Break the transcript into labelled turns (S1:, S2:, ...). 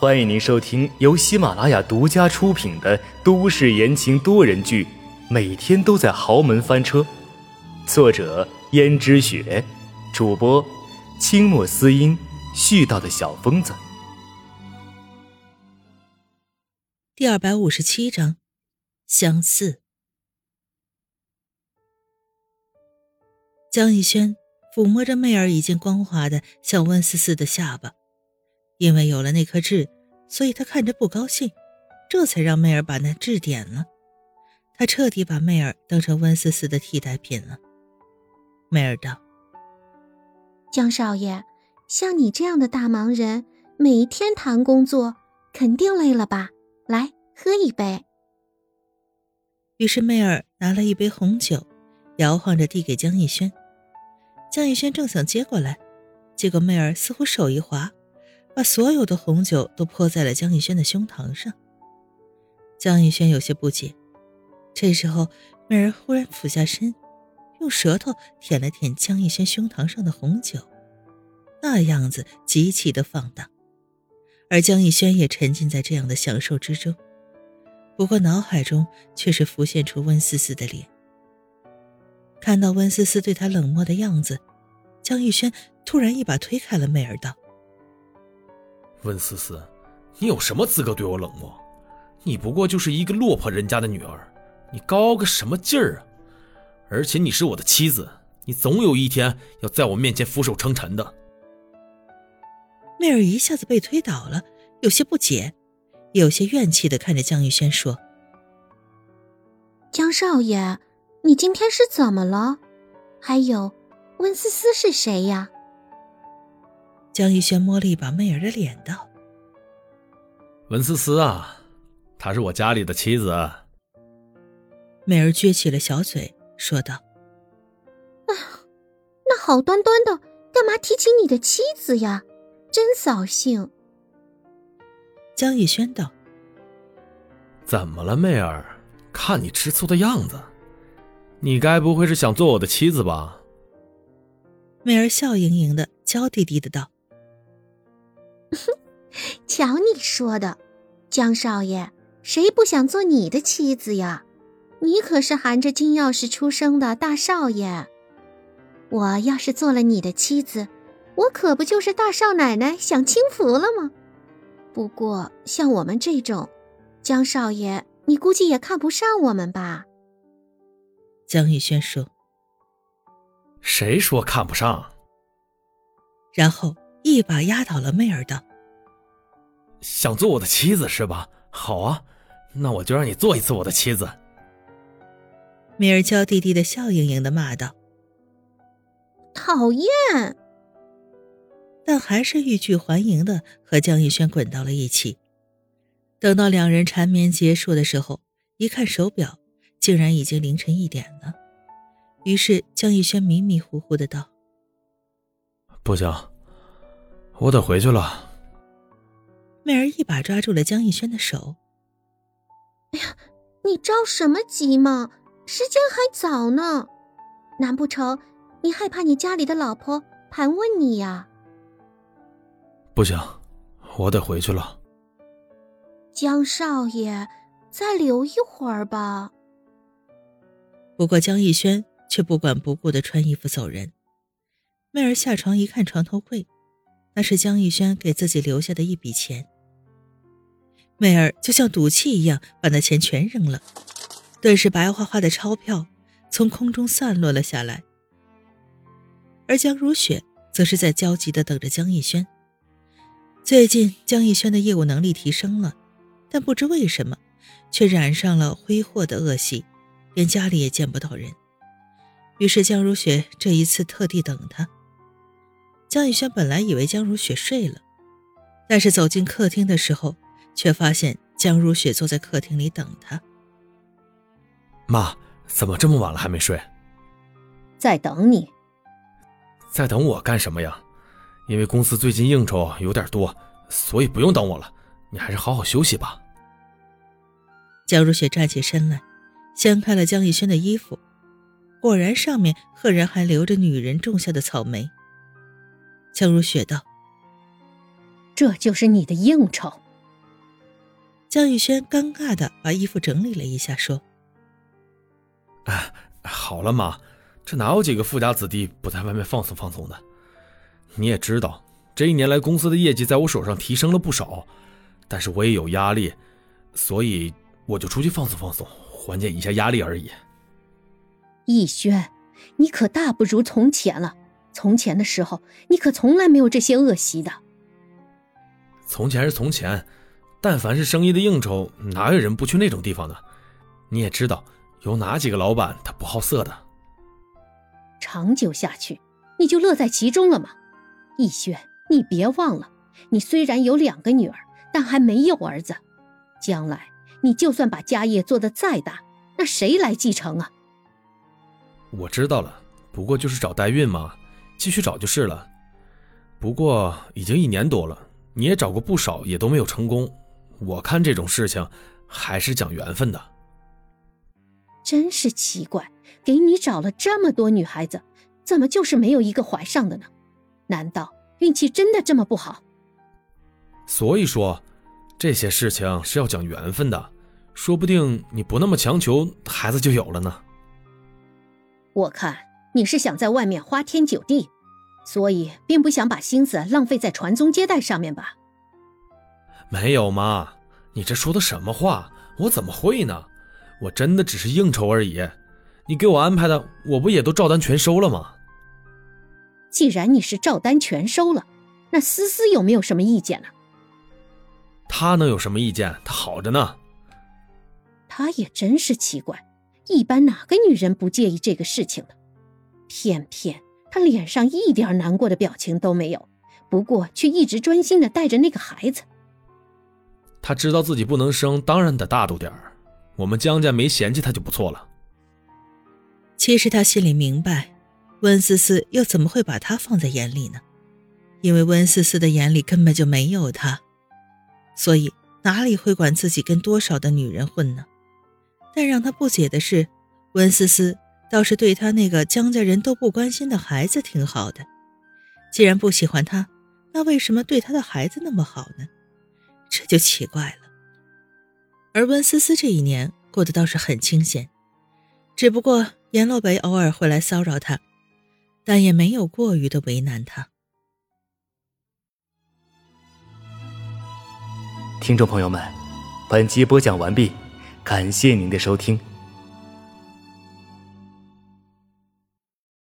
S1: 欢迎您收听由喜马拉雅独家出品的都市言情多人剧《每天都在豪门翻车》，作者：胭脂雪，主播：清墨思音，絮叨的小疯子。
S2: 第二百五十七章，相似。江逸轩抚摸着媚儿已经光滑的像温思思的下巴，因为有了那颗痣，所以他看着不高兴，这才让媚儿把那痣点了。他彻底把媚儿当成温思思的替代品了。媚儿道：“
S3: 江少爷，像你这样的大忙人，每天谈工作，肯定累了吧？来，喝一杯。”
S2: 于是媚儿拿了一杯红酒。摇晃着递给江逸轩，江逸轩正想接过来，结果媚儿似乎手一滑，把所有的红酒都泼在了江逸轩的胸膛上。江逸轩有些不解，这时候媚儿忽然俯下身，用舌头舔了舔江逸轩胸膛上的红酒，那样子极其的放荡，而江逸轩也沉浸在这样的享受之中，不过脑海中却是浮现出温思思的脸。看到温思思对他冷漠的样子，江逸轩突然一把推开了媚儿，道：“
S4: 温思思，你有什么资格对我冷漠？你不过就是一个落魄人家的女儿，你高傲个什么劲儿啊？而且你是我的妻子，你总有一天要在我面前俯首称臣的。”
S2: 媚儿一下子被推倒了，有些不解，有些怨气的看着江玉轩说：“
S3: 江少爷。”你今天是怎么了？还有，温思思是谁呀？
S2: 江逸轩摸了一把媚儿的脸，道：“
S4: 文思思啊，她是我家里的妻子。”
S2: 媚儿撅起了小嘴，说道：“
S3: 哎呀，那好端端的，干嘛提起你的妻子呀？真扫兴。”
S2: 江逸轩道：“
S4: 怎么了，媚儿？看你吃醋的样子。”你该不会是想做我的妻子吧？
S2: 媚儿笑盈盈的，娇滴滴的道：“
S3: 瞧你说的，江少爷，谁不想做你的妻子呀？你可是含着金钥匙出生的大少爷。我要是做了你的妻子，我可不就是大少奶奶享清福了吗？不过像我们这种，江少爷，你估计也看不上我们吧？”
S2: 江逸轩说：“
S4: 谁说看不上？”
S2: 然后一把压倒了媚儿，道：“
S4: 想做我的妻子是吧？好啊，那我就让你做一次我的妻子。”
S2: 媚儿娇滴滴的笑盈盈的骂道：“
S3: 讨厌！”
S2: 但还是欲拒还迎的和江逸轩滚到了一起。等到两人缠绵结束的时候，一看手表。竟然已经凌晨一点了，于是江逸轩迷迷糊糊的道：“
S4: 不行，我得回去了。”
S2: 媚儿一把抓住了江逸轩的手：“
S3: 哎呀，你着什么急嘛？时间还早呢，难不成你害怕你家里的老婆盘问你呀？”“
S4: 不行，我得回去了。”
S3: 江少爷，再留一会儿吧。
S2: 不过江逸轩却不管不顾的穿衣服走人。媚儿下床一看床头柜，那是江逸轩给自己留下的一笔钱。媚儿就像赌气一样把那钱全扔了，顿时白花花的钞票从空中散落了下来。而江如雪则是在焦急的等着江逸轩。最近江逸轩的业务能力提升了，但不知为什么，却染上了挥霍的恶习。连家里也见不到人，于是江如雪这一次特地等他。江逸轩本来以为江如雪睡了，但是走进客厅的时候，却发现江如雪坐在客厅里等他。
S4: 妈，怎么这么晚了还没睡？
S5: 在等你。
S4: 在等我干什么呀？因为公司最近应酬有点多，所以不用等我了。你还是好好休息吧。
S2: 江如雪站起身来。掀开了江逸轩的衣服，果然上面赫然还留着女人种下的草莓。江如雪道：“
S5: 这就是你的应酬。”
S2: 江宇轩尴尬的把衣服整理了一下，说：“
S4: 啊，好了妈，这哪有几个富家子弟不在外面放松放松的？你也知道，这一年来公司的业绩在我手上提升了不少，但是我也有压力，所以我就出去放松放松，缓解一下压力而已。”
S5: 逸轩，你可大不如从前了。从前的时候，你可从来没有这些恶习的。
S4: 从前是从前。但凡是生意的应酬，哪有人不去那种地方呢？你也知道，有哪几个老板他不好色的？
S5: 长久下去，你就乐在其中了吗？逸轩，你别忘了，你虽然有两个女儿，但还没有儿子。将来你就算把家业做得再大，那谁来继承啊？
S4: 我知道了，不过就是找代孕嘛，继续找就是了。不过已经一年多了，你也找过不少，也都没有成功。我看这种事情还是讲缘分的。
S5: 真是奇怪，给你找了这么多女孩子，怎么就是没有一个怀上的呢？难道运气真的这么不好？
S4: 所以说，这些事情是要讲缘分的，说不定你不那么强求，孩子就有了呢。
S5: 我看你是想在外面花天酒地，所以并不想把心思浪费在传宗接代上面吧。
S4: 没有妈，你这说的什么话？我怎么会呢？我真的只是应酬而已。你给我安排的，我不也都照单全收了吗？
S5: 既然你是照单全收了，那思思有没有什么意见呢？
S4: 他能有什么意见？他好着呢。
S5: 他也真是奇怪，一般哪个女人不介意这个事情呢？偏偏他脸上一点难过的表情都没有，不过却一直专心的带着那个孩子。
S4: 他知道自己不能生，当然得大度点儿。我们江家没嫌弃他就不错了。
S2: 其实他心里明白，温思思又怎么会把他放在眼里呢？因为温思思的眼里根本就没有他，所以哪里会管自己跟多少的女人混呢？但让他不解的是，温思思倒是对他那个江家人都不关心的孩子挺好的。既然不喜欢他，那为什么对他的孩子那么好呢？这就奇怪了。而温思思这一年过得倒是很清闲，只不过阎洛北偶尔会来骚扰她，但也没有过于的为难她。
S1: 听众朋友们，本集播讲完毕，感谢您的收听。